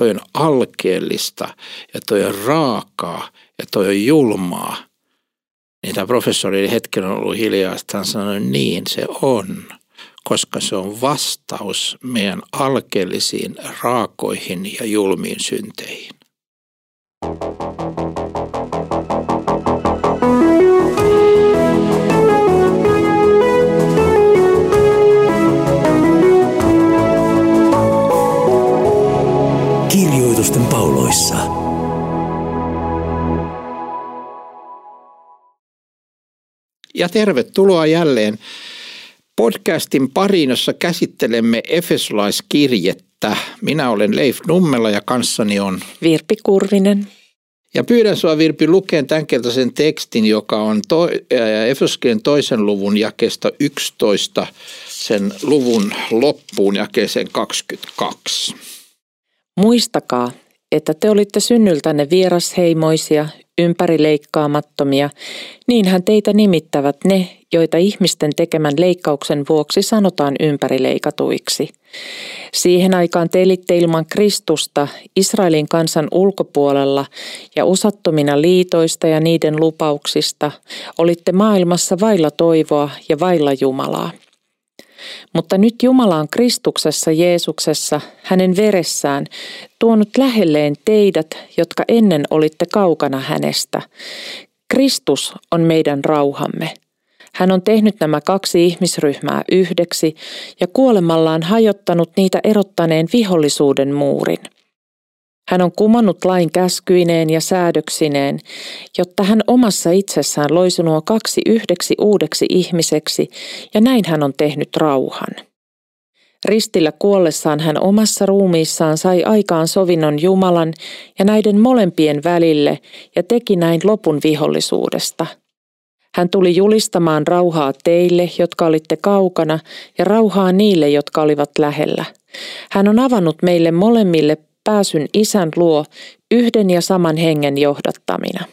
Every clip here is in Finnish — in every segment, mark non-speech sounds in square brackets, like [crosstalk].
toi on alkeellista ja toi on raakaa ja toi on julmaa. Niin tämä professori hetken on ollut hiljaa, hän sanoi, niin se on, koska se on vastaus meidän alkeellisiin raakoihin ja julmiin synteihin. Ja tervetuloa jälleen podcastin pariin, jossa käsittelemme Efesolaiskirjettä. Minä olen Leif Nummela ja kanssani on Virpi Kurvinen. Ja pyydän sinua Virpi lukeen tämänkertaisen tekstin, joka on to, Efesoskirjan toisen luvun jakeesta 11 sen luvun loppuun jakeeseen 22. Muistakaa, että te olitte synnyltänne vierasheimoisia, ympärileikkaamattomia, niinhän teitä nimittävät ne, joita ihmisten tekemän leikkauksen vuoksi sanotaan ympärileikatuiksi. Siihen aikaan te elitte ilman Kristusta Israelin kansan ulkopuolella ja usattomina liitoista ja niiden lupauksista olitte maailmassa vailla toivoa ja vailla Jumalaa. Mutta nyt Jumala on Kristuksessa Jeesuksessa, hänen veressään, tuonut lähelleen teidät, jotka ennen olitte kaukana hänestä. Kristus on meidän rauhamme. Hän on tehnyt nämä kaksi ihmisryhmää yhdeksi ja kuolemallaan hajottanut niitä erottaneen vihollisuuden muurin – hän on kumannut lain käskyineen ja säädöksineen, jotta hän omassa itsessään loisi nuo kaksi yhdeksi uudeksi ihmiseksi, ja näin hän on tehnyt rauhan. Ristillä kuollessaan hän omassa ruumiissaan sai aikaan sovinnon Jumalan ja näiden molempien välille ja teki näin lopun vihollisuudesta. Hän tuli julistamaan rauhaa teille, jotka olitte kaukana, ja rauhaa niille, jotka olivat lähellä. Hän on avannut meille molemmille pääsyn isän luo yhden ja saman hengen johdattamina.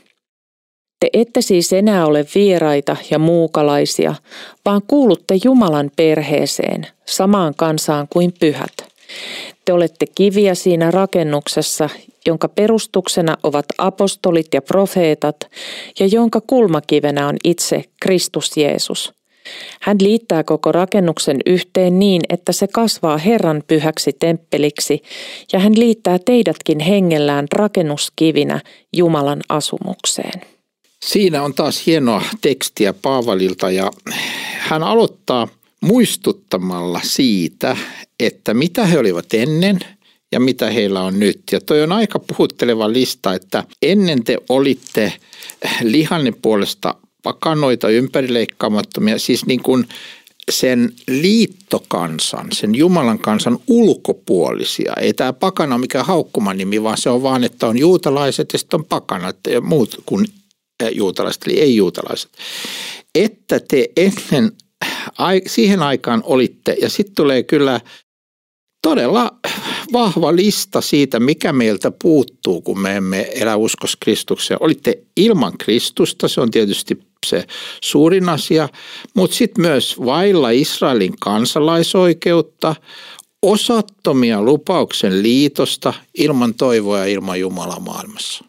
Te ette siis enää ole vieraita ja muukalaisia, vaan kuulutte Jumalan perheeseen, samaan kansaan kuin pyhät. Te olette kiviä siinä rakennuksessa, jonka perustuksena ovat apostolit ja profeetat, ja jonka kulmakivenä on itse Kristus Jeesus – hän liittää koko rakennuksen yhteen niin, että se kasvaa Herran pyhäksi temppeliksi, ja hän liittää teidätkin hengellään rakennuskivinä Jumalan asumukseen. Siinä on taas hienoa tekstiä Paavalilta ja hän aloittaa muistuttamalla siitä, että mitä he olivat ennen ja mitä heillä on nyt. Ja toi on aika puhutteleva lista, että ennen te olitte lihanne puolesta pakanoita ympärileikkaamattomia, siis niin kuin sen liittokansan, sen Jumalan kansan ulkopuolisia. Ei tämä pakana ole mikään haukkuman nimi, vaan se on vaan, että on juutalaiset ja sitten on pakanat ja muut kuin juutalaiset, eli ei-juutalaiset. Että te ennen, siihen aikaan olitte, ja sitten tulee kyllä todella vahva lista siitä, mikä meiltä puuttuu, kun me emme elä uskossa Kristukseen. Olitte ilman Kristusta, se on tietysti se suurin asia, mutta sitten myös vailla Israelin kansalaisoikeutta, osattomia lupauksen liitosta ilman toivoa ja ilman Jumalaa maailmassa.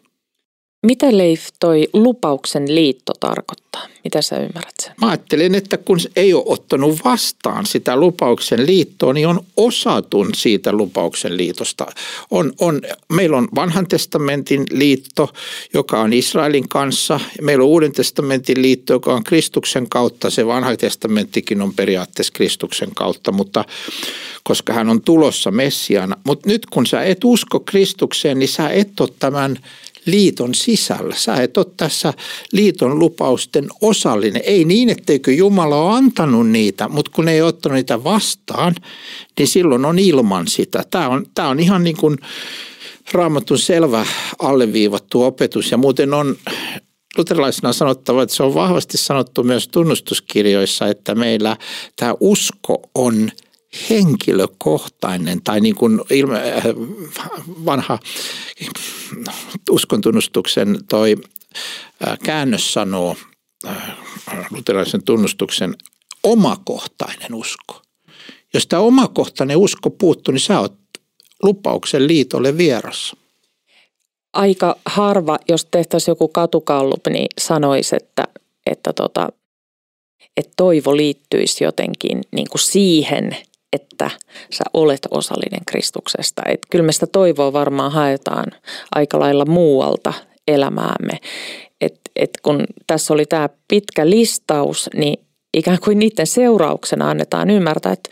Mitä Leif toi lupauksen liitto tarkoittaa? Mitä sä ymmärrät sen? Mä ajattelen, että kun ei ole ottanut vastaan sitä lupauksen liittoa, niin on osatun siitä lupauksen liitosta. On, on, meillä on vanhan testamentin liitto, joka on Israelin kanssa. Meillä on uuden testamentin liitto, joka on Kristuksen kautta. Se vanha testamenttikin on periaatteessa Kristuksen kautta, mutta koska hän on tulossa Messiana. Mutta nyt kun sä et usko Kristukseen, niin sä et ole tämän liiton sisällä. Sä et ole tässä liiton lupausten osallinen. Ei niin, etteikö Jumala ole antanut niitä, mutta kun ei ottanut niitä vastaan, niin silloin on ilman sitä. Tämä on, tämä on ihan niin kuin raamatun selvä alleviivattu opetus ja muuten on luterilaisena sanottava, että se on vahvasti sanottu myös tunnustuskirjoissa, että meillä tämä usko on – henkilökohtainen tai niin kuin ilme, äh, vanha uskontunnustuksen toi äh, käännös sanoo äh, luterilaisen tunnustuksen omakohtainen usko. Jos tämä omakohtainen usko puuttuu, niin sä oot lupauksen liitolle vieras. Aika harva, jos tehtäisiin joku katukallup, niin sanoisi, että, että, tota, että toivo liittyisi jotenkin niin kuin siihen, että sä olet osallinen Kristuksesta. Et kyllä me sitä toivoa varmaan haetaan aika lailla muualta elämäämme. Et, et kun tässä oli tämä pitkä listaus, niin ikään kuin niiden seurauksena annetaan ymmärtää, että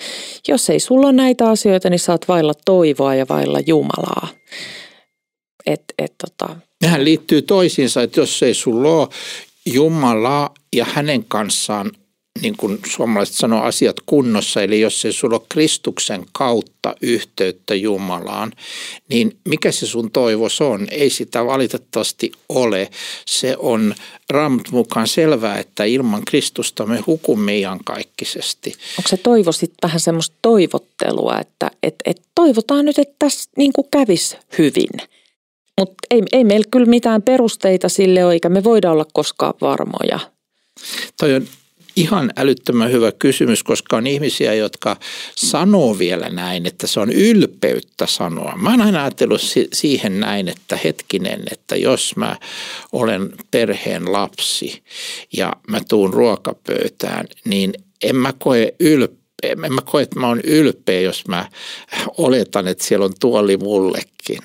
jos ei sulla ole näitä asioita, niin saat vailla toivoa ja vailla Jumalaa. Et, et, tota. Nehän liittyy toisiinsa, että jos ei sulla ole Jumalaa ja hänen kanssaan niin kuin suomalaiset sanoo, asiat kunnossa. Eli jos ei sulla ole Kristuksen kautta yhteyttä Jumalaan, niin mikä se sun toivos on? Ei sitä valitettavasti ole. Se on Raamat mukaan selvää, että ilman Kristusta me hukumme iankaikkisesti. Onko se toivo sitten vähän semmoista toivottelua, että et, et toivotaan nyt, että tässä niin kävisi hyvin? Mutta ei, ei meillä kyllä mitään perusteita sille ole, eikä me voida olla koskaan varmoja. Toi on ihan älyttömän hyvä kysymys, koska on ihmisiä, jotka sanoo vielä näin, että se on ylpeyttä sanoa. Mä oon aina ajatellut siihen näin, että hetkinen, että jos mä olen perheen lapsi ja mä tuun ruokapöytään, niin en mä koe ylpeä en mä koe, että mä oon ylpeä, jos mä oletan, että siellä on tuoli mullekin.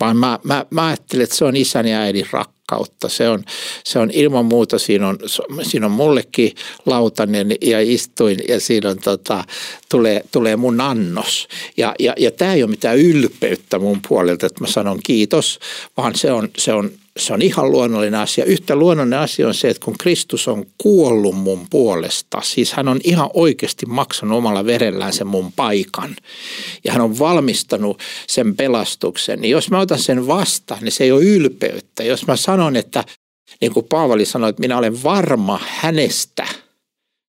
Vaan mä, mä, mä ajattelen, että se on isän ja äidin rakkaus kautta. Se on, se on ilman muuta, siinä on, siinä on mullekin lautanen ja istuin ja siinä on tota, tulee, tulee mun annos. Ja, ja, ja tämä ei ole mitään ylpeyttä mun puolelta, että mä sanon kiitos, vaan se on, se on se on ihan luonnollinen asia. Yhtä luonnollinen asia on se, että kun Kristus on kuollut mun puolesta, siis hän on ihan oikeasti maksanut omalla verellään sen mun paikan ja hän on valmistanut sen pelastuksen, niin jos mä otan sen vastaan, niin se ei ole ylpeyttä. Jos mä sanon, että niin kuin Paavali sanoi, että minä olen varma hänestä –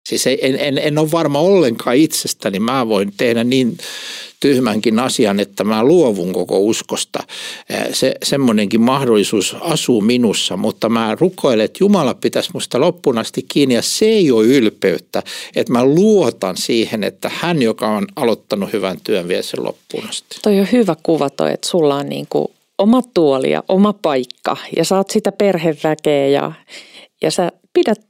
Siis en, en, en ole varma ollenkaan itsestäni. Mä voin tehdä niin tyhmänkin asian, että mä luovun koko uskosta. Se, semmoinenkin mahdollisuus asuu minussa, mutta mä rukoilen, että Jumala pitäisi musta loppuun asti kiinni ja se ei ole ylpeyttä, että mä luotan siihen, että hän, joka on aloittanut hyvän työn, vie sen loppuun asti. Toi on hyvä kuva toi, että sulla on niin kuin oma tuoli ja oma paikka ja saat sitä perheväkeä ja, ja sä pidät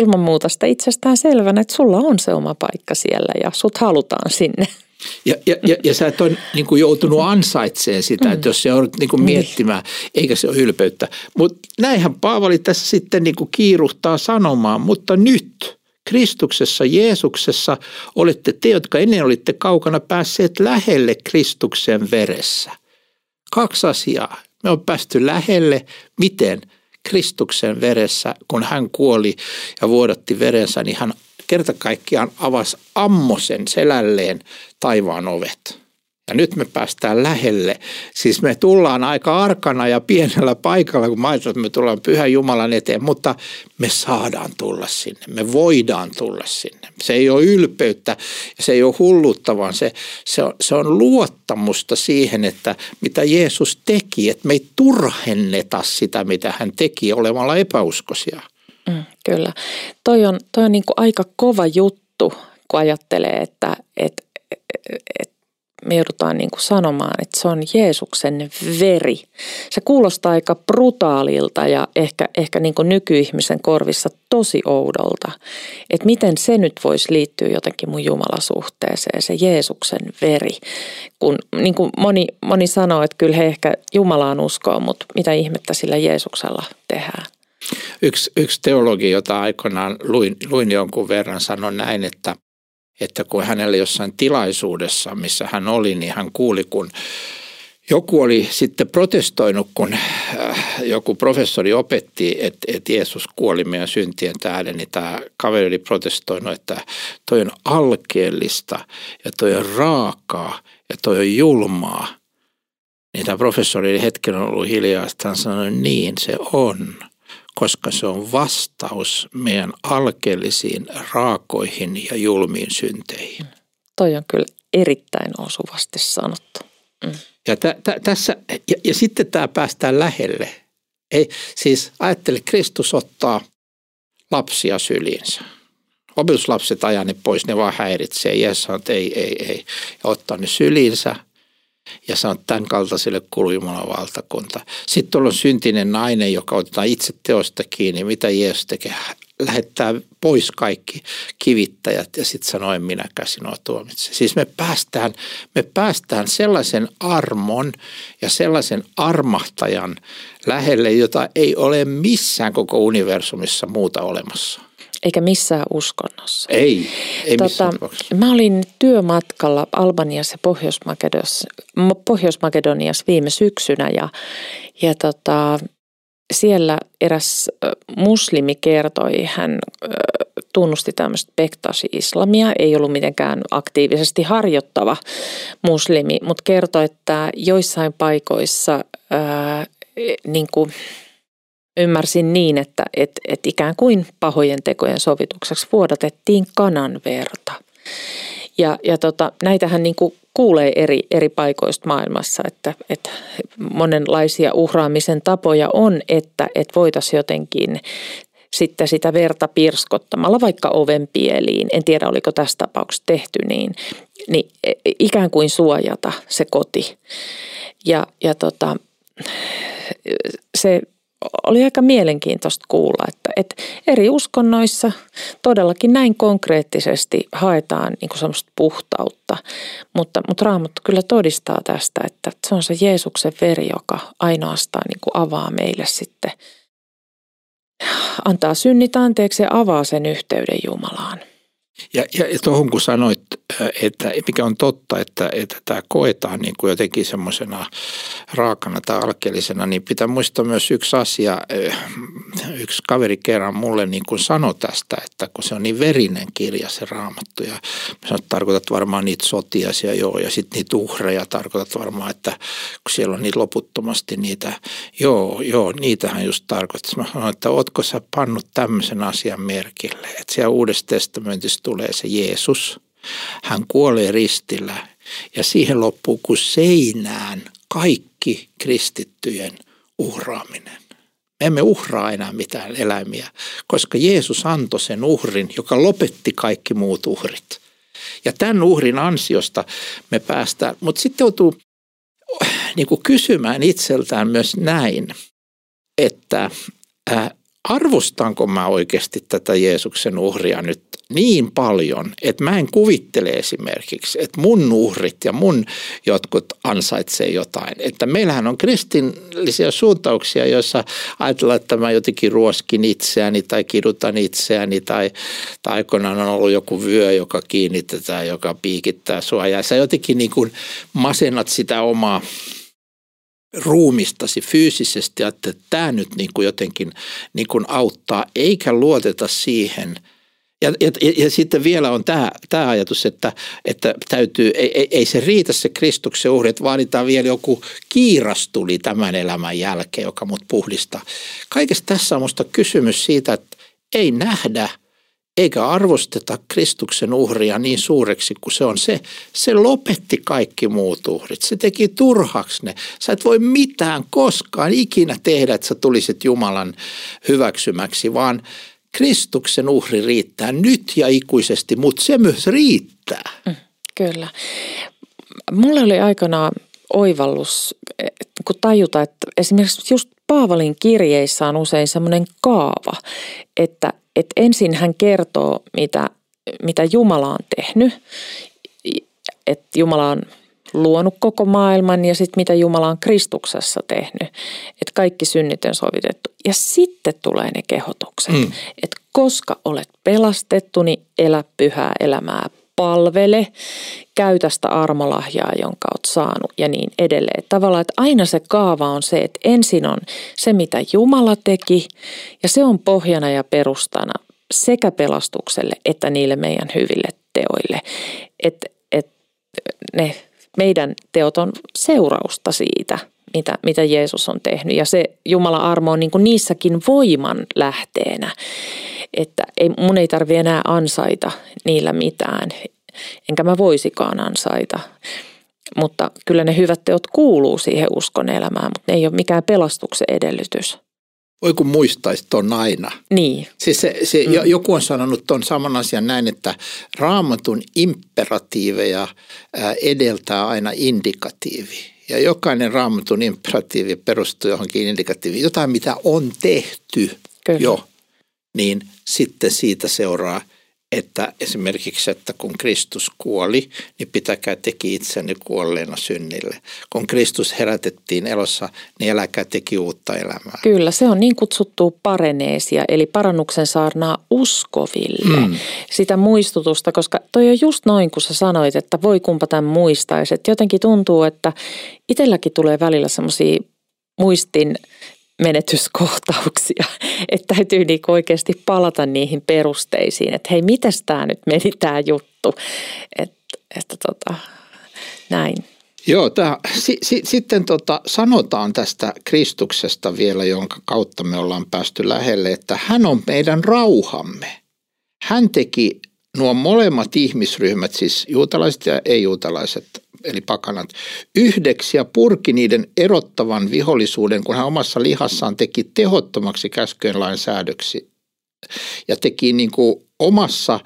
ilman muuta sitä itsestään selvänä, että sulla on se oma paikka siellä ja sut halutaan sinne. Ja, ja, ja, ja sä et ole niin kuin joutunut ansaitseen sitä, että jos se joudut niin kuin miettimään, eikä se ole ylpeyttä. Mutta näinhän Paavali tässä sitten niin kuin kiiruhtaa sanomaan, mutta nyt Kristuksessa, Jeesuksessa olette te, jotka ennen olitte kaukana päässeet lähelle Kristuksen veressä. Kaksi asiaa. Me on päästy lähelle. Miten? Kristuksen veressä, kun hän kuoli ja vuodatti verensä, niin hän kerta kaikkiaan avasi ammosen selälleen taivaan ovet. Ja nyt me päästään lähelle. Siis me tullaan aika arkana ja pienellä paikalla, kun mä että me tullaan Pyhän Jumalan eteen, mutta me saadaan tulla sinne. Me voidaan tulla sinne. Se ei ole ylpeyttä se ei ole hullutta, vaan se, se, on, se on luottamusta siihen, että mitä Jeesus teki, että me ei turhenneta sitä, mitä hän teki olemalla epäuskoisia. Mm, kyllä. Toi on, toi on niin aika kova juttu, kun ajattelee, että, että me joudutaan niin kuin sanomaan, että se on Jeesuksen veri. Se kuulostaa aika brutaalilta ja ehkä, ehkä niin kuin nykyihmisen korvissa tosi oudolta. Että miten se nyt voisi liittyä jotenkin mun Jumalasuhteeseen, se Jeesuksen veri. Kun niin kuin moni, moni sanoo, että kyllä he ehkä Jumalaan uskoo, mutta mitä ihmettä sillä Jeesuksella tehdään? Yksi, yksi teologi, jota aikoinaan luin, luin jonkun verran, sanoi näin, että – että kun hänellä jossain tilaisuudessa, missä hän oli, niin hän kuuli, kun joku oli sitten protestoinut, kun äh, joku professori opetti, että, että Jeesus kuoli meidän syntien tähden, niin tämä kaveri oli protestoinut, että toi on alkeellista ja toi on raakaa ja toi on julmaa. Niin tämä professori oli hetken ollut hiljaa, että hän sanoi, niin se on koska se on vastaus meidän alkeellisiin raakoihin ja julmiin synteihin. Toi on kyllä erittäin osuvasti sanottu. Mm. Ja, tä, tä, tässä, ja, ja sitten tämä päästään lähelle. Ei, siis ajattele, Kristus ottaa lapsia syliinsä. Opetuslapset ajaa ne pois, ne vaan häiritsee. Jeesus sanoo, että ei, ei, ei. Ja ottaa ne syliinsä ja sanoo, että tämän kaltaiselle kuuluu Jumalan valtakunta. Sitten on syntinen nainen, joka otetaan itse teosta kiinni. Mitä Jeesus tekee? Lähettää pois kaikki kivittäjät ja sitten sanoo, en minäkään sinua tuomitse. Siis me päästään, me päästään sellaisen armon ja sellaisen armahtajan lähelle, jota ei ole missään koko universumissa muuta olemassa. Eikä missään uskonnossa. Ei, ei tota, Mä olin työmatkalla Albaniassa ja Pohjois-Makedoniassa, Pohjois-Makedoniassa viime syksynä ja, ja tota, siellä eräs muslimi kertoi, hän tunnusti tämmöistä Bektashi-islamia, ei ollut mitenkään aktiivisesti harjoittava muslimi, mutta kertoi, että joissain paikoissa ää, niin kuin ymmärsin niin, että et, et ikään kuin pahojen tekojen sovitukseksi vuodatettiin kanan verta. Ja, ja tota, näitähän niin kuin kuulee eri, eri paikoista maailmassa, että, että monenlaisia uhraamisen tapoja on, että, että voitaisiin jotenkin sitten sitä verta pirskottamalla vaikka oven pieliin, en tiedä oliko tässä tapauksessa tehty niin, niin ikään kuin suojata se koti. Ja, ja tota, se oli aika mielenkiintoista kuulla, että, että eri uskonnoissa todellakin näin konkreettisesti haetaan niin kuin semmoista puhtautta, mutta, mutta Raamattu kyllä todistaa tästä, että se on se Jeesuksen veri, joka ainoastaan niin kuin avaa meille sitten, antaa synnit anteeksi ja avaa sen yhteyden Jumalaan. Ja, ja tuohon kun sanoit, että mikä on totta, että, että tämä koetaan niin kuin jotenkin semmoisena raakana tai alkeellisena, niin pitää muistaa myös yksi asia. Yksi kaveri kerran mulle niin kuin sanoi tästä, että kun se on niin verinen kirja se raamattu ja sanoin, tarkoitat varmaan niitä sotiasia joo ja sitten niitä uhreja tarkoitat varmaan, että kun siellä on niitä loputtomasti niitä, joo, joo, niitähän just tarkoittaa. Mä sanoin, että ootko sä pannut tämmöisen asian merkille, että siellä Uudessa testamentissa tulee se Jeesus. Hän kuolee ristillä ja siihen loppuu kuin seinään kaikki kristittyjen uhraaminen. Me emme uhraa enää mitään eläimiä, koska Jeesus antoi sen uhrin, joka lopetti kaikki muut uhrit. Ja tämän uhrin ansiosta me päästään, mutta sitten joutuu niin kuin kysymään itseltään myös näin, että arvostanko mä oikeasti tätä Jeesuksen uhria nyt niin paljon, että mä en kuvittele esimerkiksi, että mun uhrit ja mun jotkut ansaitsee jotain. Että meillähän on kristillisiä suuntauksia, joissa ajatellaan, että mä jotenkin ruoskin itseäni tai kidutan itseäni tai, tai aikoinaan on ollut joku vyö, joka kiinnitetään, joka piikittää sua ja sä jotenkin niin kuin masennat sitä omaa ruumistasi fyysisesti, että tämä nyt niin kuin jotenkin niin kuin auttaa, eikä luoteta siihen – ja, ja, ja sitten vielä on tämä, tämä ajatus, että, että täytyy, ei, ei se riitä se Kristuksen uhri, että vaaditaan vielä joku kiirastuli tämän elämän jälkeen, joka mut puhdistaa. Kaikessa tässä on minusta kysymys siitä, että ei nähdä eikä arvosteta Kristuksen uhria niin suureksi kuin se on. Se, se lopetti kaikki muut uhrit. Se teki turhaksi ne. Sä et voi mitään koskaan ikinä tehdä, että sä tulisit Jumalan hyväksymäksi, vaan Kristuksen uhri riittää nyt ja ikuisesti, mutta se myös riittää. Mm, kyllä. Mulle oli aikanaan oivallus, kun tajuta, että esimerkiksi just Paavalin kirjeissä on usein semmoinen kaava, että, että ensin hän kertoo, mitä, mitä Jumala on tehnyt, että Jumala on luonut koko maailman ja sitten mitä Jumala on Kristuksessa tehnyt. Että kaikki synnit on sovitettu. Ja sitten tulee ne kehotukset, mm. että koska olet pelastettu, niin elä pyhää elämää, palvele, käytä sitä armolahjaa, jonka olet saanut ja niin edelleen. Tavallaan, että aina se kaava on se, että ensin on se, mitä Jumala teki ja se on pohjana ja perustana sekä pelastukselle että niille meidän hyville teoille. Että et ne meidän teot on seurausta siitä, mitä, mitä Jeesus on tehnyt. Ja se Jumalan armo on niin kuin niissäkin voiman lähteenä, että ei, mun ei tarvi enää ansaita niillä mitään, enkä mä voisikaan ansaita. Mutta kyllä ne hyvät teot kuuluu siihen uskon elämään, mutta ne ei ole mikään pelastuksen edellytys. Voi kun muistaisi ton aina. Niin. Siis se, se, mm. Joku on sanonut tuon saman asian näin, että raamatun imperatiiveja edeltää aina indikatiivi. Ja jokainen raamatun imperatiivi perustuu johonkin indikatiiviin. Jotain, mitä on tehty Kyllä. jo, niin sitten siitä seuraa – että esimerkiksi, että kun Kristus kuoli, niin pitäkää teki itsenne kuolleena synnille. Kun Kristus herätettiin elossa, niin eläkää teki uutta elämää. Kyllä, se on niin kutsuttu pareneesia, eli parannuksen saarnaa uskoville. Mm. Sitä muistutusta, koska toi on just noin, kun sä sanoit, että voi kumpa tämän muistaisi. Jotenkin tuntuu, että itselläkin tulee välillä semmoisia muistin menetyskohtauksia, [laughs] että täytyy niin oikeasti palata niihin perusteisiin, että hei, mitäs tämä nyt meni tämä juttu, että, että tota, näin. Joo, tää, si, si, sitten tota, sanotaan tästä Kristuksesta vielä, jonka kautta me ollaan päästy lähelle, että hän on meidän rauhamme. Hän teki nuo molemmat ihmisryhmät, siis juutalaiset ja ei-juutalaiset, eli pakanat, yhdeksi ja purki niiden erottavan vihollisuuden, kun hän omassa lihassaan teki tehottomaksi käskyjen lain säädöksi. Ja teki niin kuin omassa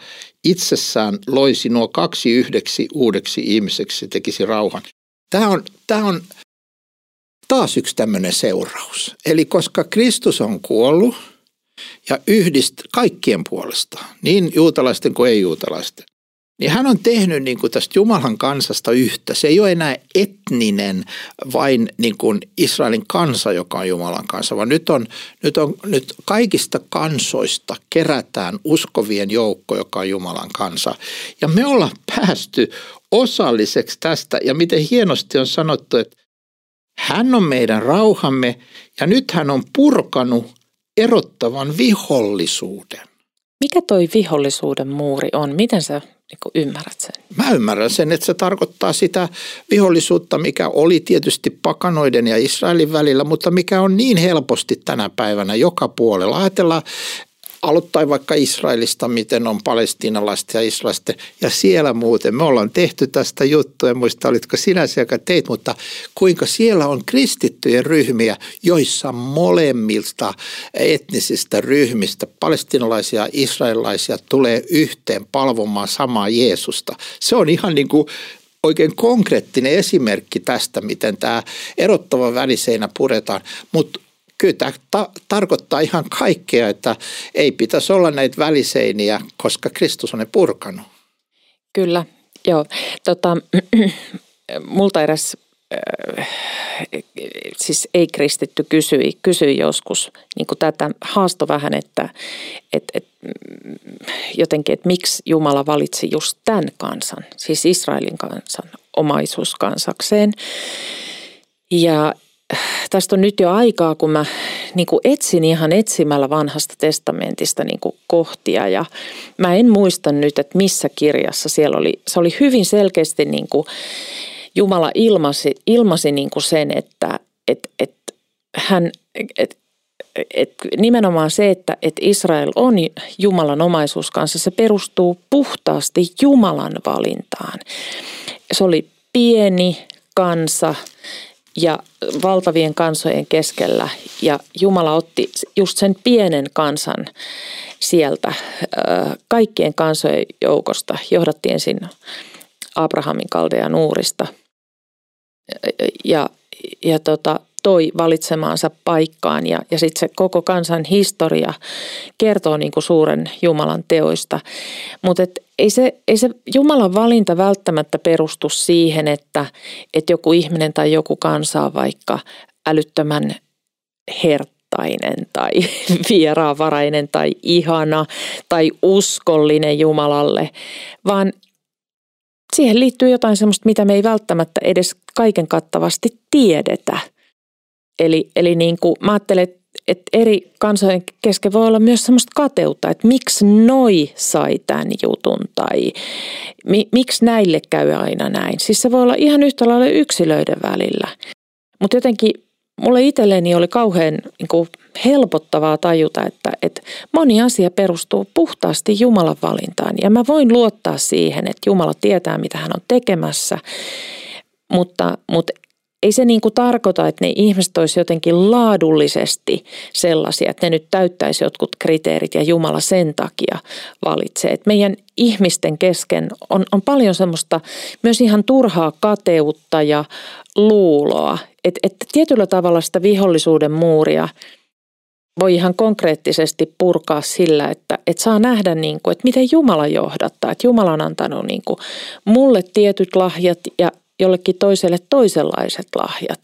itsessään loisi nuo kaksi yhdeksi uudeksi ihmiseksi, tekisi rauhan. Tämä on, tämä on taas yksi tämmöinen seuraus. Eli koska Kristus on kuollut ja yhdist kaikkien puolesta, niin juutalaisten kuin ei-juutalaisten, niin hän on tehnyt niin kuin tästä Jumalan kansasta yhtä. Se ei ole enää etninen vain niin kuin Israelin kansa, joka on Jumalan kanssa, vaan nyt, on, nyt, on, nyt kaikista kansoista kerätään uskovien joukko, joka on Jumalan kansa. Ja me ollaan päästy osalliseksi tästä ja miten hienosti on sanottu, että hän on meidän rauhamme ja nyt hän on purkanut erottavan vihollisuuden. Mikä toi vihollisuuden muuri on? Miten sä niin ymmärrät sen? Mä ymmärrän sen, että se tarkoittaa sitä vihollisuutta, mikä oli tietysti pakanoiden ja Israelin välillä, mutta mikä on niin helposti tänä päivänä joka puolella. Ajatellaan aloittaa vaikka Israelista, miten on palestiinalaista ja israelista. Ja siellä muuten, me ollaan tehty tästä juttua, en muista olitko sinä se, joka teit, mutta kuinka siellä on kristittyjen ryhmiä, joissa molemmilta etnisistä ryhmistä, palestinalaisia ja israelilaisia, tulee yhteen palvomaan samaa Jeesusta. Se on ihan niin kuin oikein konkreettinen esimerkki tästä, miten tämä erottava väliseinä puretaan. Mutta kyllä tämä ta- tarkoittaa ihan kaikkea, että ei pitäisi olla näitä väliseiniä, koska Kristus on ne purkanut. Kyllä, joo. Tota, [clears throat] multa eräs äh, siis ei-kristitty kysyi, kysyi joskus niin tätä haasto vähän, että et, et, jotenkin, että miksi Jumala valitsi just tämän kansan, siis Israelin kansan omaisuuskansakseen. Ja tästä on nyt jo aikaa, kun mä niin kuin etsin ihan etsimällä vanhasta testamentista niin kuin kohtia ja mä en muista nyt, että missä kirjassa siellä oli. Se oli hyvin selkeästi niin kuin Jumala ilmasi, ilmasi niin kuin sen, että et, et hän, et, et nimenomaan se, että et Israel on Jumalan omaisuus kanssa, se perustuu puhtaasti Jumalan valintaan. Se oli pieni kansa, ja valtavien kansojen keskellä. Ja Jumala otti just sen pienen kansan sieltä kaikkien kansojen joukosta. Johdattiin ensin Abrahamin kaldean uurista. Ja, ja tota, valitsemaansa paikkaan ja, ja sitten se koko kansan historia kertoo niin kuin suuren Jumalan teoista. Mutta ei se, ei se Jumalan valinta välttämättä perustu siihen, että, että joku ihminen tai joku kansa on vaikka älyttömän herttainen tai [laughs] vieraanvarainen tai ihana tai uskollinen Jumalalle, vaan siihen liittyy jotain sellaista, mitä me ei välttämättä edes kaiken kattavasti tiedetä – Eli, eli niin kuin, mä ajattelen, että eri kansojen kesken voi olla myös semmoista kateutta, että miksi noi sai tämän jutun tai mi, miksi näille käy aina näin. Siis se voi olla ihan yhtä lailla yksilöiden välillä. Mutta jotenkin mulle itselleni oli kauhean niin kuin helpottavaa tajuta, että, että moni asia perustuu puhtaasti Jumalan valintaan. Ja mä voin luottaa siihen, että Jumala tietää, mitä hän on tekemässä, mutta, mutta ei se niin kuin tarkoita, että ne ihmiset olisi jotenkin laadullisesti sellaisia, että ne nyt täyttäisi jotkut kriteerit ja Jumala sen takia valitsee. Että meidän ihmisten kesken on, on paljon semmoista myös ihan turhaa kateutta ja luuloa. Että et tietyllä tavalla sitä vihollisuuden muuria – voi ihan konkreettisesti purkaa sillä, että, että saa nähdä, niin kuin, että miten Jumala johdattaa. Että Jumala on antanut niin kuin, mulle tietyt lahjat ja jollekin toiselle toisenlaiset lahjat.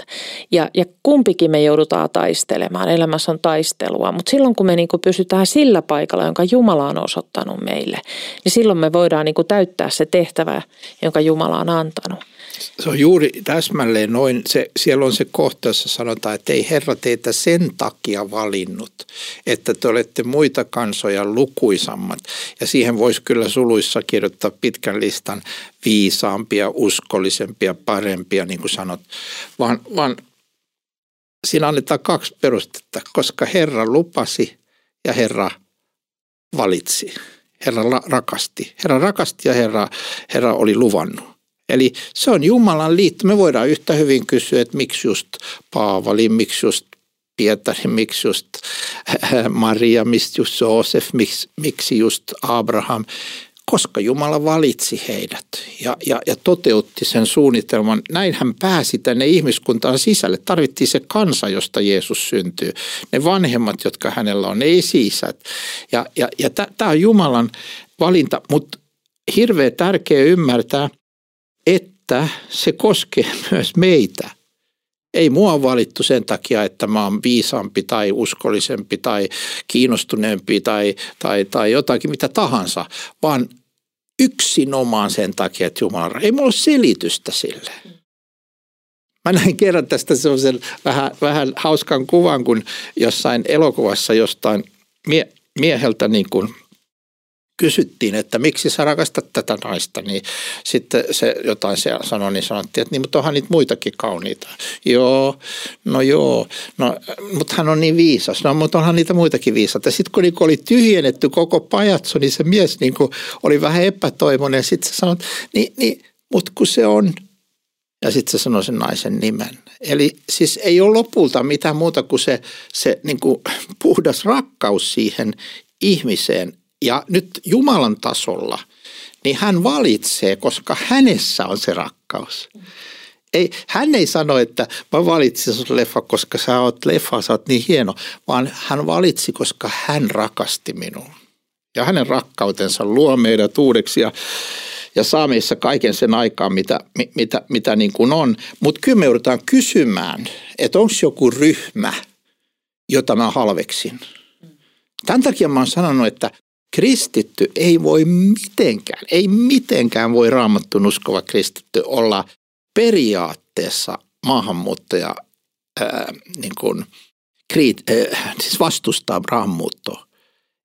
Ja, ja kumpikin me joudutaan taistelemaan, elämässä on taistelua, mutta silloin kun me niin kuin pysytään sillä paikalla, jonka Jumala on osoittanut meille, niin silloin me voidaan niin kuin täyttää se tehtävä, jonka Jumala on antanut. Se on juuri täsmälleen noin. Se, siellä on se kohta, jossa sanotaan, että ei Herra teitä sen takia valinnut, että te olette muita kansoja lukuisammat. Ja siihen voisi kyllä suluissa kirjoittaa pitkän listan viisaampia, uskollisempia, parempia, niin kuin sanot. Vaan, vaan siinä annetaan kaksi perustetta, koska Herra lupasi ja Herra valitsi. Herra rakasti. Herra rakasti ja Herra, Herra oli luvannut. Eli se on Jumalan liitto. Me voidaan yhtä hyvin kysyä, että miksi just Paavali, miksi just Pietari, miksi just Maria, miksi just Joosef, miksi, miksi just Abraham, koska Jumala valitsi heidät ja, ja, ja toteutti sen suunnitelman. Näin hän pääsi tänne ihmiskuntaan sisälle. Tarvittiin se kansa, josta Jeesus syntyy. Ne vanhemmat, jotka hänellä on, ne esi-isät. Ja, ja, ja tämä on Jumalan valinta, mutta hirveän tärkeä ymmärtää – että se koskee [laughs] myös meitä. Ei mua valittu sen takia, että mä oon viisaampi tai uskollisempi tai kiinnostuneempi tai, tai, tai jotakin mitä tahansa, vaan yksinomaan sen takia, että Jumala, ei mulla ole selitystä sille. Mä näin kerran tästä sellaisen vähän, vähän hauskan kuvan, kun jossain elokuvassa jostain mie- mieheltä niin kuin kysyttiin, että miksi sä rakastat tätä naista, niin sitten se jotain se sanoi, niin sanottiin, että niin, mutta onhan niitä muitakin kauniita. Joo, no joo, no, mutta hän on niin viisas. No, mutta onhan niitä muitakin viisaita. Sitten kun niinku oli tyhjennetty koko pajatso, niin se mies niinku oli vähän epätoivoinen. Sitten se sanoi, niin, niin mutta kun se on, ja sitten se sanoi sen naisen nimen. Eli siis ei ole lopulta mitään muuta kuin se, se niin kuin puhdas rakkaus siihen ihmiseen, ja nyt Jumalan tasolla, niin hän valitsee, koska hänessä on se rakkaus. Ei, hän ei sano, että mä valitsin sinut leffa, koska sä oot leffa, sä oot niin hieno, vaan hän valitsi, koska hän rakasti minua. Ja hänen rakkautensa luo meidät uudeksi ja, ja saa meissä kaiken sen aikaa, mitä, mitä, mitä niin kuin on. Mutta kyllä me joudutaan kysymään, että onko joku ryhmä, jota mä halveksin. Tämän takia mä oon sanonut, että kristitty ei voi mitenkään, ei mitenkään voi raamattun uskova kristitty olla periaatteessa maahanmuuttaja, ää, niin kuin, kriit, ää, siis vastustaa maahanmuuttoa.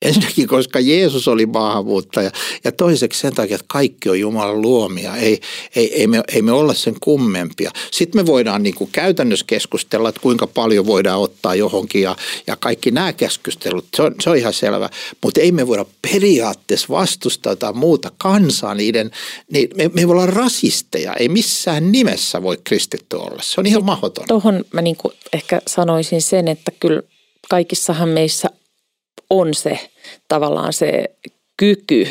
Ensinnäkin, koska Jeesus oli maahanmuuttaja ja toiseksi sen takia, että kaikki on Jumalan luomia. Ei, ei, ei, me, ei me olla sen kummempia. Sitten me voidaan niin kuin käytännössä keskustella, että kuinka paljon voidaan ottaa johonkin ja, ja kaikki nämä keskustelut, se on, se on ihan selvä. Mutta ei me voida periaatteessa vastustaa jotain muuta kansaa niiden, niin me, me ei voi olla rasisteja. Ei missään nimessä voi kristitty olla. Se on ihan mahdoton. Tuohon mä niin kuin ehkä sanoisin sen, että kyllä kaikissahan meissä on se tavallaan se kyky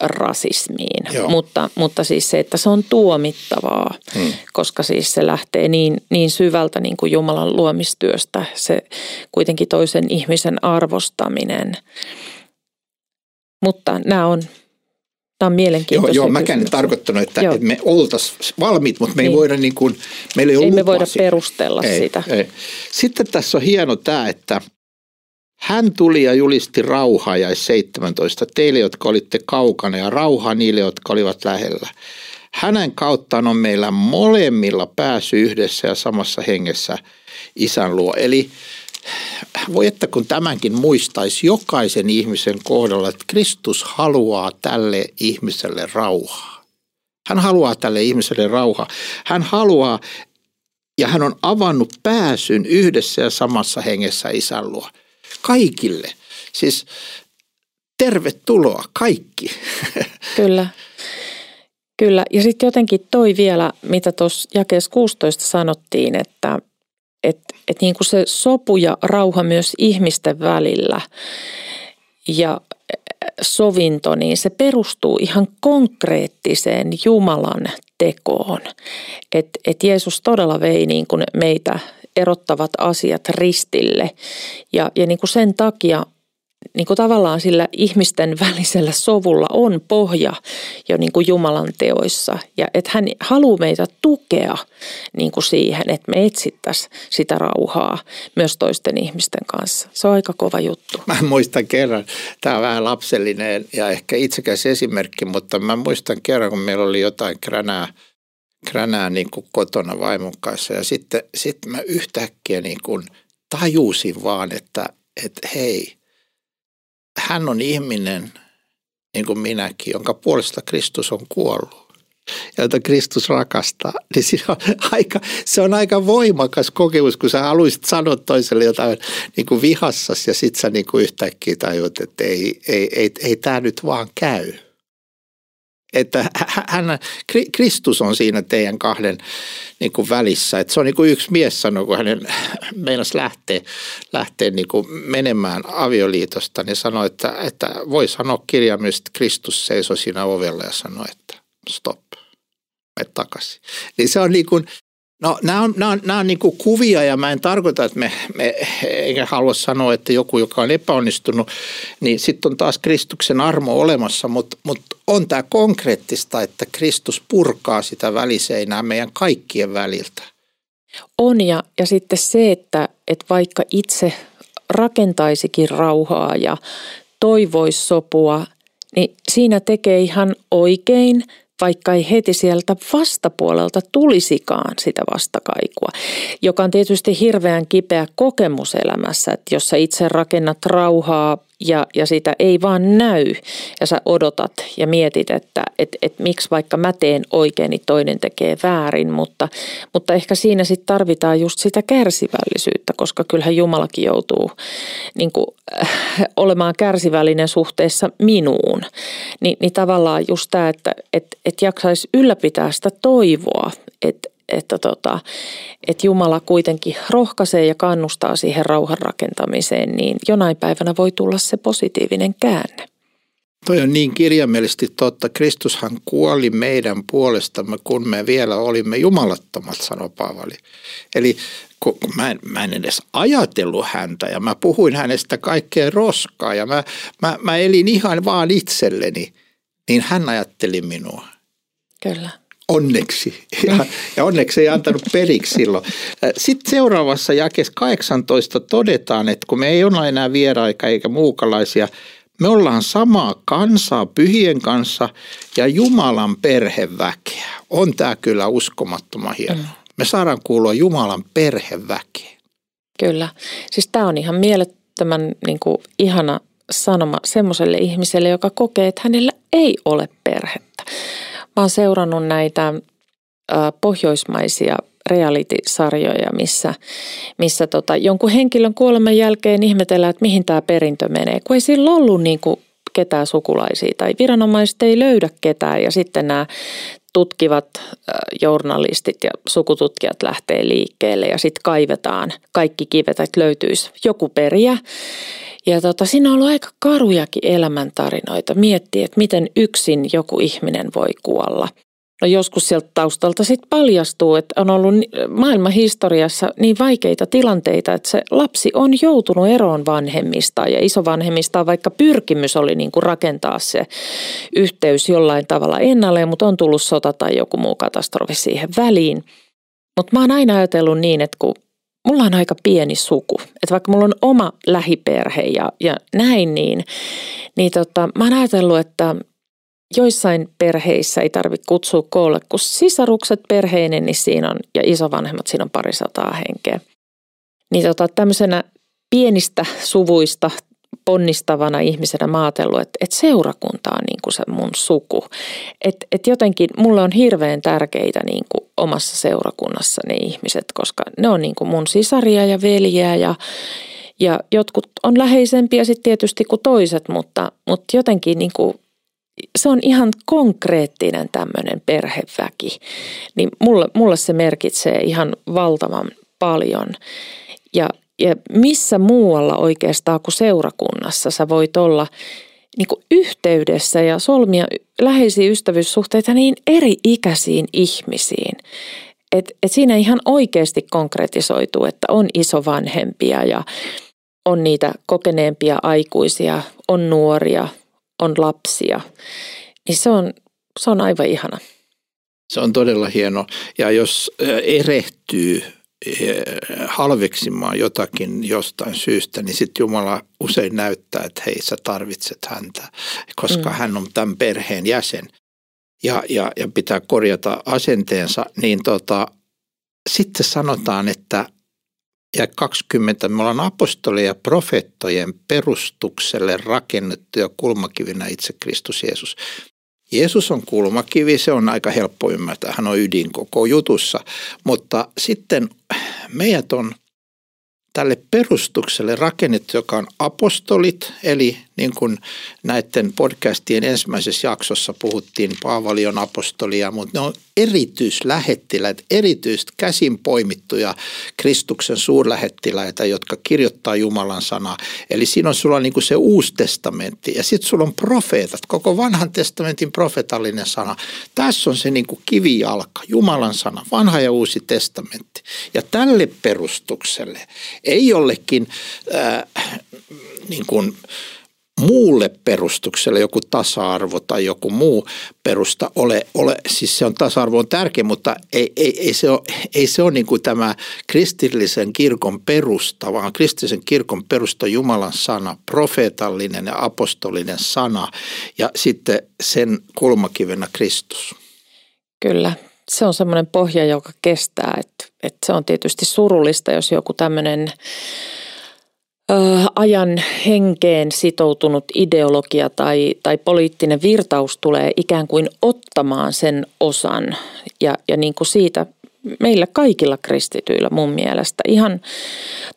rasismiin, mutta, mutta siis se, että se on tuomittavaa, hmm. koska siis se lähtee niin, niin syvältä niin kuin Jumalan luomistyöstä, se kuitenkin toisen ihmisen arvostaminen. Mutta nämä on, nämä on mielenkiintoisia Joo, joo mäkään en tarkoittanut, että, joo. että me oltaisiin valmiit, mutta me ei niin. voida niin kuin, meillä ei, ei me voida perustella ei, sitä. Ei. Sitten tässä on hieno tämä, että – hän tuli ja julisti rauhaa ja 17 teille, jotka olitte kaukana ja rauhaa niille, jotka olivat lähellä. Hänen kauttaan on meillä molemmilla pääsy yhdessä ja samassa hengessä isän luo. Eli voi että kun tämänkin muistaisi jokaisen ihmisen kohdalla, että Kristus haluaa tälle ihmiselle rauhaa. Hän haluaa tälle ihmiselle rauhaa. Hän haluaa ja hän on avannut pääsyn yhdessä ja samassa hengessä isän luo kaikille. Siis tervetuloa kaikki. [laughs] Kyllä. Kyllä, ja sitten jotenkin toi vielä, mitä tuossa jakeessa 16 sanottiin, että et, et niin kuin se sopu ja rauha myös ihmisten välillä ja sovinto, niin se perustuu ihan konkreettiseen Jumalan tekoon. Että et Jeesus todella vei niin kuin meitä erottavat asiat ristille ja, ja niin kuin sen takia niin kuin tavallaan sillä ihmisten [laughs] välisellä sovulla on pohja jo niin kuin Jumalan teoissa. Ja että hän haluaa meitä tukea niin kuin siihen, että me etsittäisiin sitä rauhaa myös toisten ihmisten kanssa. Se on aika kova juttu. Mä muistan kerran, tämä on vähän lapsellinen ja ehkä itsekäs esimerkki, mutta mä muistan kerran, kun meillä oli jotain kränää, kränää niin kuin kotona vaimon kanssa. Ja sitten, sitten mä yhtäkkiä niin kuin tajusin vaan, että, että hei – hän on ihminen, niin kuin minäkin, jonka puolesta Kristus on kuollut. Ja jota Kristus rakastaa, [laughs] niin se on aika, se on aika voimakas kokemus, kun sä haluaisit sanoa toiselle jotain niin kuin vihassas ja sit sä niin kuin yhtäkkiä tajut, että ei, ei, ei, ei tämä nyt vaan käy että hän, Kristus on siinä teidän kahden niin kuin välissä. Että se on niin kuin yksi mies sanoi, kun hänen meinas lähteä, lähteä niin kuin menemään avioliitosta, niin sanoi, että, että voi sanoa kirjaimellisesti, että Kristus seisoi siinä ovella ja sanoi, että stop, mene takaisin. Niin se on niin kuin, No nämä on, nämä on, nämä on niin kuin kuvia ja mä en tarkoita, että me, me enkä halua sanoa, että joku, joka on epäonnistunut, niin sitten on taas Kristuksen armo olemassa, mutta, mutta on tämä konkreettista, että Kristus purkaa sitä väliseinää meidän kaikkien väliltä. On ja, ja sitten se, että, että vaikka itse rakentaisikin rauhaa ja toivoisi sopua, niin siinä tekee ihan oikein – vaikka ei heti sieltä vastapuolelta tulisikaan sitä vastakaikua, joka on tietysti hirveän kipeä kokemus elämässä, että jos sä itse rakennat rauhaa ja, ja sitä ei vaan näy ja sä odotat ja mietit, että et, et miksi vaikka mä teen oikein, niin toinen tekee väärin, mutta, mutta ehkä siinä sitten tarvitaan just sitä kärsivällisyyttä, koska kyllähän Jumalakin joutuu niin kuin, äh, olemaan kärsivällinen suhteessa minuun. Ni, niin tavallaan just tämä, että et, et jaksaisi ylläpitää sitä toivoa, että että, tota, että Jumala kuitenkin rohkaisee ja kannustaa siihen rauhan rakentamiseen, niin jonain päivänä voi tulla se positiivinen käänne. Toi on niin kirjaimellisesti totta. Kristushan kuoli meidän puolestamme, kun me vielä olimme jumalattomat, sanoi Paavali. Eli kun mä en, mä en edes ajatellut häntä ja mä puhuin hänestä kaikkea roskaa ja mä, mä, mä elin ihan vaan itselleni, niin hän ajatteli minua. Kyllä. Onneksi. Ja, ja onneksi ei antanut periksi silloin. Sitten seuraavassa jakessa 18 todetaan, että kun me ei ole enää vieraika eikä muukalaisia, me ollaan samaa kansaa pyhien kanssa ja Jumalan perheväkeä. On tämä kyllä uskomattoman hienoa. Mm. Me saadaan kuulua Jumalan perheväkeen. Kyllä. Siis tämä on ihan mielettömän niin kuin, ihana sanoma semmoiselle ihmiselle, joka kokee, että hänellä ei ole perhettä. Mä oon seurannut näitä pohjoismaisia reality-sarjoja, missä, missä tota, jonkun henkilön kuoleman jälkeen ihmetellään, että mihin tämä perintö menee. Kun ei sillä ollut niin kuin ketään sukulaisia tai viranomaiset ei löydä ketään ja sitten nämä tutkivat journalistit ja sukututkijat lähtee liikkeelle ja sitten kaivetaan kaikki kivet, että löytyisi joku periä. Ja tota, siinä on ollut aika karujakin elämäntarinoita. Miettiä, että miten yksin joku ihminen voi kuolla. No joskus sieltä taustalta sitten paljastuu, että on ollut maailman historiassa niin vaikeita tilanteita, että se lapsi on joutunut eroon vanhemmista ja isovanhemmista, vaikka pyrkimys oli niin kuin rakentaa se yhteys jollain tavalla ennalleen, mutta on tullut sota tai joku muu katastrofi siihen väliin. Mutta mä oon aina ajatellut niin, että kun mulla on aika pieni suku. Että vaikka mulla on oma lähiperhe ja, ja näin, niin, niin tota, mä oon ajatellut, että joissain perheissä ei tarvitse kutsua koolle, kun sisarukset perheinen, niin siinä on, ja isovanhemmat, siinä on parisataa henkeä. Niin tota, tämmöisenä pienistä suvuista ponnistavana ihmisenä mä ajatellut, että, että seurakunta on niin kuin se mun suku. Että et jotenkin mulle on hirveän tärkeitä niin kuin omassa seurakunnassa ne ihmiset, koska ne on niin kuin mun sisaria ja veljeä ja, ja jotkut on läheisempiä sitten tietysti kuin toiset, mutta, mutta jotenkin niin kuin se on ihan konkreettinen tämmöinen perheväki. Niin mulle, mulle se merkitsee ihan valtavan paljon. Ja, ja missä muualla oikeastaan kuin seurakunnassa sä voit olla niin kuin yhteydessä ja solmia läheisiä ystävyyssuhteita niin eri ikäisiin ihmisiin. Et, et siinä ihan oikeasti konkretisoituu, että on isovanhempia ja on niitä kokeneempia aikuisia, on nuoria, on lapsia. Niin se on, se on aivan ihana. Se on todella hieno. Ja jos erehtyy halveksimaan jotakin jostain syystä, niin sitten Jumala usein näyttää, että hei sä tarvitset häntä, koska mm. hän on tämän perheen jäsen ja, ja, ja pitää korjata asenteensa, niin tota, sitten sanotaan, että ja 20, me ollaan apostoleja profeettojen perustukselle rakennettuja kulmakivinä itse Kristus Jeesus. Jeesus on kulmakivi, se on aika helppo ymmärtää, hän on ydin koko jutussa, mutta sitten meidät on tälle perustukselle rakennettu, joka on apostolit, eli niin kuin näiden podcastien ensimmäisessä jaksossa puhuttiin, Paavali on apostolia, mutta ne on erityislähettiläitä, erityisesti käsin poimittuja Kristuksen suurlähettiläitä, jotka kirjoittaa Jumalan sanaa. Eli siinä on sulla niin kuin se uusi testamentti ja sitten sulla on profeetat, koko vanhan testamentin profetallinen sana. Tässä on se niin kuin kivijalka, Jumalan sana, vanha ja uusi testamentti. Ja tälle perustukselle ei jollekin äh, niin kuin muulle perustukselle joku tasa-arvo tai joku muu perusta ole, ole siis se on tasa-arvo on tärkeä, mutta ei, ei, ei se ole, ei se ole niin kuin tämä kristillisen kirkon perusta, vaan kristillisen kirkon perusta Jumalan sana, profeetallinen ja apostolinen sana ja sitten sen kulmakivenä Kristus. Kyllä, se on semmoinen pohja, joka kestää, että, että se on tietysti surullista, jos joku tämmöinen ajan henkeen sitoutunut ideologia tai, tai poliittinen virtaus tulee ikään kuin ottamaan sen osan ja, ja niin kuin siitä meillä kaikilla kristityillä mun mielestä. Ihan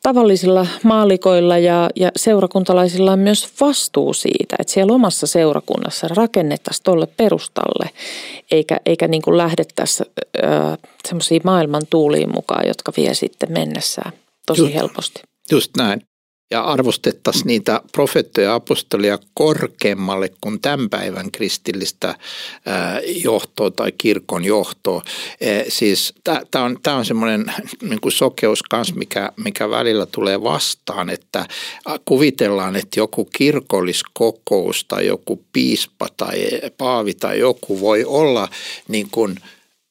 tavallisilla maalikoilla ja, ja seurakuntalaisilla on myös vastuu siitä, että siellä omassa seurakunnassa rakennettaisiin tuolle perustalle, eikä, eikä niin kuin lähdettäisiin semmoisiin maailman tuuliin mukaan, jotka vie sitten mennessään tosi just, helposti. Just näin ja arvostettaisiin niitä profeettoja ja apostolia korkeammalle kuin tämän päivän kristillistä johtoa tai kirkon johtoa. Siis tämä on, tää on semmoinen niin sokeus kanssa, mikä, mikä välillä tulee vastaan, että kuvitellaan, että joku kirkolliskokous tai joku piispa tai paavi tai joku voi olla niin kuin –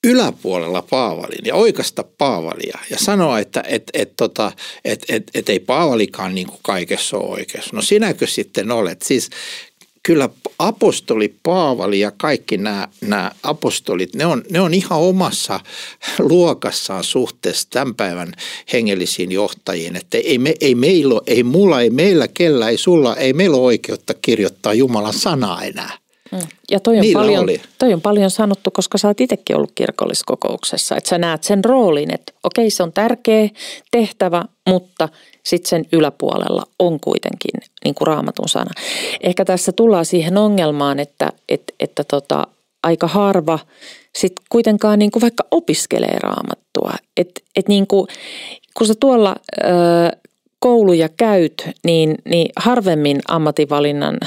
yläpuolella Paavalin ja oikasta Paavalia ja sanoa, että et, et, tota, et, et, et ei Paavalikaan niin kuin kaikessa ole oikeassa. No sinäkö sitten olet? Siis kyllä apostoli Paavali ja kaikki nämä, nämä apostolit, ne on, ne on ihan omassa luokassaan suhteessa tämän päivän hengellisiin johtajiin. Että ei, me, ei, meillä, ei mulla, ei meillä, kellä, ei sulla, ei meillä ole oikeutta kirjoittaa Jumalan sanaa enää. Mm. Ja toi on, paljon, toi on paljon sanottu, koska sä oot itsekin ollut kirkolliskokouksessa. Että sä näet sen roolin, että okei se on tärkeä tehtävä, mutta sitten sen yläpuolella on kuitenkin niin kuin raamatun sana. Ehkä tässä tullaan siihen ongelmaan, että, että, että tota, aika harva sitten kuitenkaan niin kuin vaikka opiskelee raamattua. Että et niin kuin, kun sä tuolla ö, kouluja käyt, niin, niin harvemmin ammatinvalinnan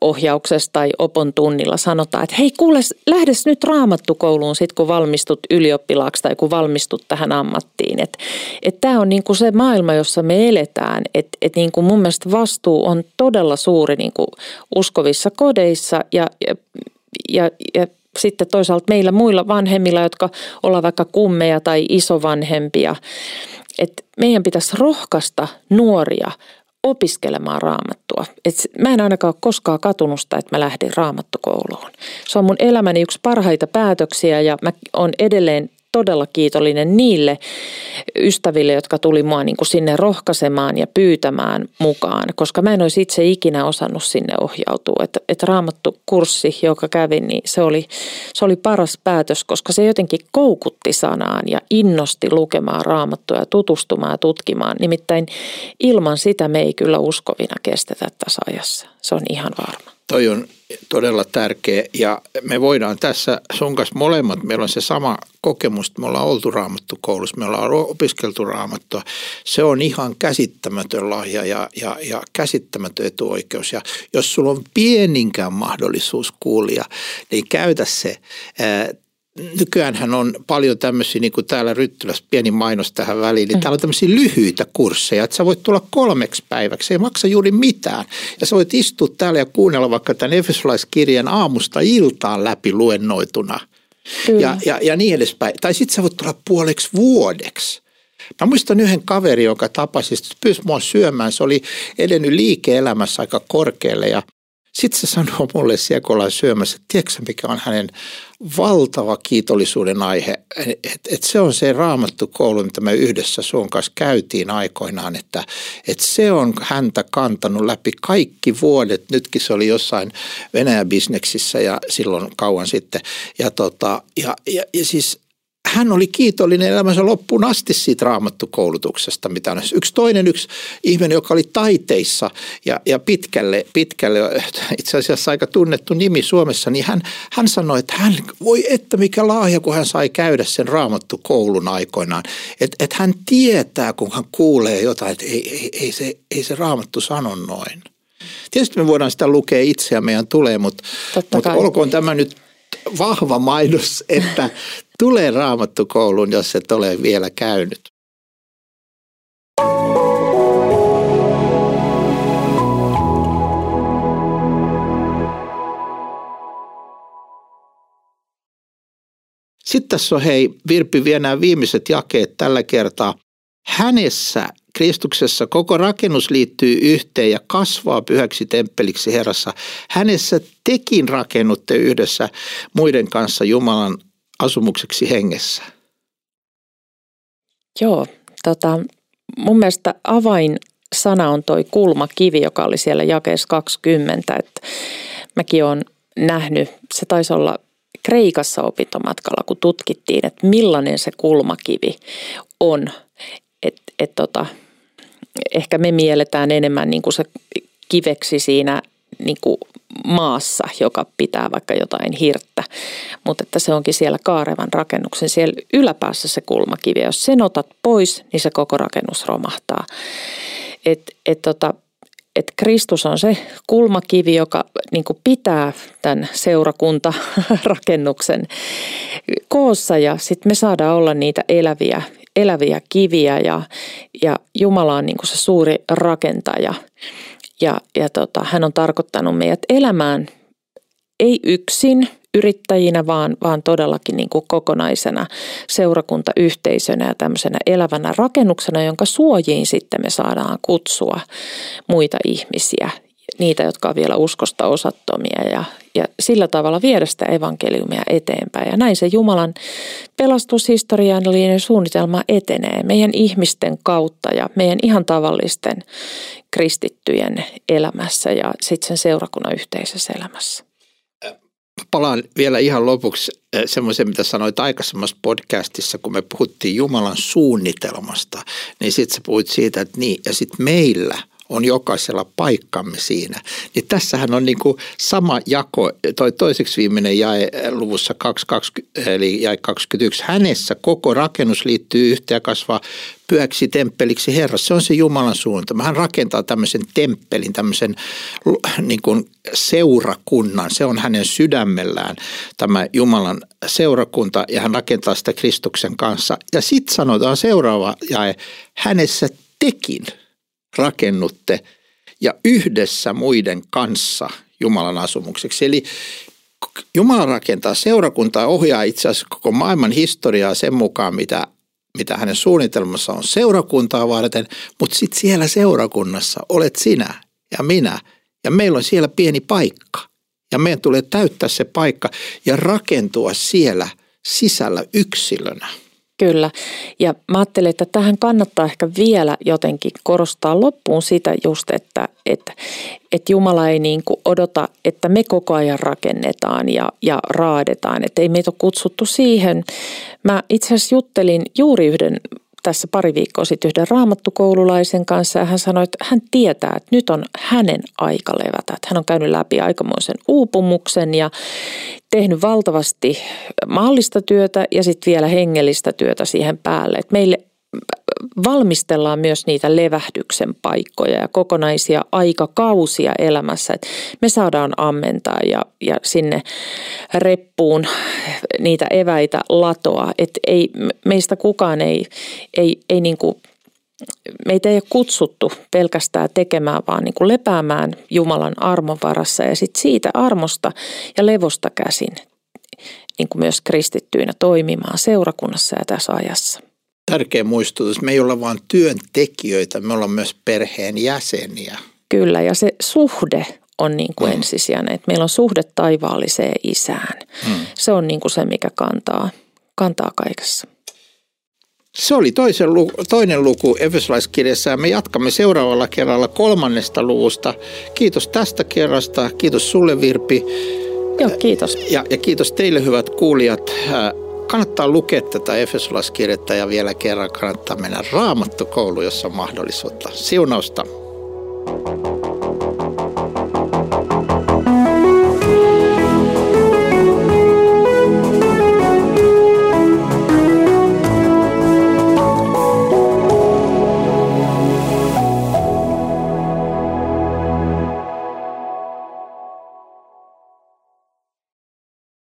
ohjauksessa tai opon tunnilla sanotaan, että hei kuule, lähdes nyt raamattukouluun sit kun valmistut ylioppilaaksi tai kun valmistut tähän ammattiin. Että et tämä on niinku se maailma, jossa me eletään. Että et niinku mun mielestä vastuu on todella suuri niinku uskovissa kodeissa ja, ja, ja, ja sitten toisaalta meillä muilla vanhemmilla, jotka ollaan vaikka kummeja tai isovanhempia. Että meidän pitäisi rohkaista nuoria opiskelemaan raamattua. Et mä en ainakaan ole koskaan katunut sitä, että mä lähdin raamattukouluun. Se on mun elämäni yksi parhaita päätöksiä ja mä oon edelleen todella kiitollinen niille ystäville, jotka tuli mua niin kuin sinne rohkaisemaan ja pyytämään mukaan, koska mä en olisi itse ikinä osannut sinne ohjautua. Että et raamattu kurssi, joka kävin, niin se oli, se oli paras päätös, koska se jotenkin koukutti sanaan ja innosti lukemaan raamattua ja tutustumaan ja tutkimaan. Nimittäin ilman sitä me ei kyllä uskovina kestetä tässä ajassa. Se on ihan varma. Toi on todella tärkeä ja me voidaan tässä sun kanssa molemmat, meillä on se sama kokemus, että me ollaan oltu raamattu koulussa, me ollaan opiskeltu raamattua. Se on ihan käsittämätön lahja ja, ja, ja käsittämätön etuoikeus ja jos sulla on pieninkään mahdollisuus kuulia, niin käytä se nykyään on paljon tämmöisiä, niin kuin täällä Ryttylässä, pieni mainos tähän väliin, niin mm. täällä on tämmöisiä lyhyitä kursseja, että sä voit tulla kolmeksi päiväksi, se ei maksa juuri mitään. Ja sä voit istua täällä ja kuunnella vaikka tämän Efesolaiskirjan aamusta iltaan läpi luennoituna. Ja, ja, ja niin edespäin. Tai sitten sä voit tulla puoleksi vuodeksi. Mä muistan yhden kaverin, joka tapasi, että pyysi mua syömään. Se oli edennyt liike-elämässä aika korkealle ja sitten se sanoo mulle siellä, kun ollaan syömässä, että tiedätkö mikä on hänen valtava kiitollisuuden aihe. Että et se on se raamattu koulu, mitä me yhdessä sun kanssa käytiin aikoinaan, että et se on häntä kantanut läpi kaikki vuodet. Nytkin se oli jossain Venäjä-bisneksissä ja silloin kauan sitten. Ja, tota, ja, ja, ja siis hän oli kiitollinen elämänsä loppuun asti siitä raamattukoulutuksesta, mitä on. Yksi toinen yksi ihminen, joka oli taiteissa ja, ja pitkälle, pitkälle, [laughs] itse asiassa aika tunnettu nimi Suomessa, niin hän, hän sanoi, että hän, voi että mikä lahja, kun hän sai käydä sen raamattukoulun aikoinaan. Että et hän tietää, kun hän kuulee jotain, että ei, ei, ei, se, ei se raamattu sano noin. Tietysti me voidaan sitä lukea itse ja meidän tulee, mutta, mutta olkoon tämä nyt vahva mainos, että tulee raamattukouluun, jos et ole vielä käynyt. Sitten tässä on hei, Virpi vie nämä viimeiset jakeet tällä kertaa. Hänessä, Kristuksessa, koko rakennus liittyy yhteen ja kasvaa pyhäksi temppeliksi Herrassa. Hänessä tekin rakennutte yhdessä muiden kanssa Jumalan asumukseksi hengessä? Joo, tota, mun mielestä avain sana on toi kulmakivi, joka oli siellä jakeessa 20. Että mäkin olen nähnyt, se taisi olla Kreikassa opintomatkalla, kun tutkittiin, että millainen se kulmakivi on. Et, et tota, ehkä me mielletään enemmän niin kuin se kiveksi siinä niin kuin maassa, joka pitää vaikka jotain hirttä. Mutta että se onkin siellä kaarevan rakennuksen siellä yläpäässä se kulmakivi. Jos sen otat pois, niin se koko rakennus romahtaa. Et, et tota, et Kristus on se kulmakivi, joka niin pitää tämän seurakuntarakennuksen koossa ja sitten me saadaan olla niitä eläviä, eläviä kiviä ja, ja Jumala on niin se suuri rakentaja. Ja, ja tota, hän on tarkoittanut meidät elämään ei yksin yrittäjinä, vaan, vaan todellakin niin kuin kokonaisena seurakuntayhteisönä ja tämmöisenä elävänä rakennuksena, jonka suojiin sitten me saadaan kutsua muita ihmisiä, niitä, jotka on vielä uskosta osattomia ja, ja sillä tavalla viedä sitä evankeliumia eteenpäin. Ja näin se Jumalan pelastushistoriallinen suunnitelma etenee meidän ihmisten kautta ja meidän ihan tavallisten kristittyjen elämässä ja sitten sen seurakunnan yhteisessä elämässä. Palaan vielä ihan lopuksi eh, semmoisen, mitä sanoit aikaisemmassa podcastissa, kun me puhuttiin Jumalan suunnitelmasta, niin sitten sä puhuit siitä, että niin, ja sitten meillä – on jokaisella paikkamme siinä. Niin tässähän on niin kuin sama jako, toi toiseksi viimeinen jae luvussa 2, eli jae 21. Hänessä koko rakennus liittyy yhteen ja kasvaa pyhäksi temppeliksi Herra. Se on se Jumalan suunta. Hän rakentaa tämmöisen temppelin, tämmöisen niin kuin seurakunnan. Se on hänen sydämellään tämä Jumalan seurakunta ja hän rakentaa sitä Kristuksen kanssa. Ja sitten sanotaan seuraava jae, hänessä tekin – rakennutte ja yhdessä muiden kanssa Jumalan asumukseksi. Eli Jumala rakentaa seurakuntaa, ohjaa itse asiassa koko maailman historiaa sen mukaan, mitä, mitä hänen suunnitelmassa on seurakuntaa varten, mutta sitten siellä seurakunnassa olet sinä ja minä ja meillä on siellä pieni paikka. Ja meidän tulee täyttää se paikka ja rakentua siellä sisällä yksilönä. Kyllä. Ja mä ajattelen, että tähän kannattaa ehkä vielä jotenkin korostaa loppuun sitä just, että, että, että Jumala ei niin kuin odota, että me koko ajan rakennetaan ja, ja raadetaan. Että ei meitä ole kutsuttu siihen. Mä itse asiassa juttelin juuri yhden tässä pari viikkoa sitten yhden raamattukoululaisen kanssa ja hän sanoi, että hän tietää, että nyt on hänen aika levätä. Että hän on käynyt läpi aikamoisen uupumuksen ja tehnyt valtavasti maallista työtä ja sitten vielä hengellistä työtä siihen päälle. Että meille valmistellaan myös niitä levähdyksen paikkoja ja kokonaisia aikakausia elämässä. Että me saadaan ammentaa ja, ja sinne reppuun niitä eväitä latoa. Että ei, meistä kukaan ei, ei, ei niin kuin meitä ei ole kutsuttu pelkästään tekemään, vaan niin kuin lepäämään Jumalan armon varassa ja sitten siitä armosta ja levosta käsin niin kuin myös kristittyinä toimimaan seurakunnassa ja tässä ajassa tärkeä muistutus. Me ei olla vain työntekijöitä, me ollaan myös perheen jäseniä. Kyllä, ja se suhde on niin kuin mm. ensisijainen, että meillä on suhde taivaalliseen isään. Mm. Se on niin kuin se, mikä kantaa, kantaa kaikessa. Se oli toisen luku, toinen luku Efesolaiskirjassa ja me jatkamme seuraavalla kerralla kolmannesta luvusta. Kiitos tästä kerrasta, kiitos sulle Virpi. Joo, kiitos. Ja, ja kiitos teille hyvät kuulijat kannattaa lukea tätä Efesolaiskirjettä ja vielä kerran kannattaa mennä raamattokouluun, jossa on mahdollisuutta. Siunausta! thank you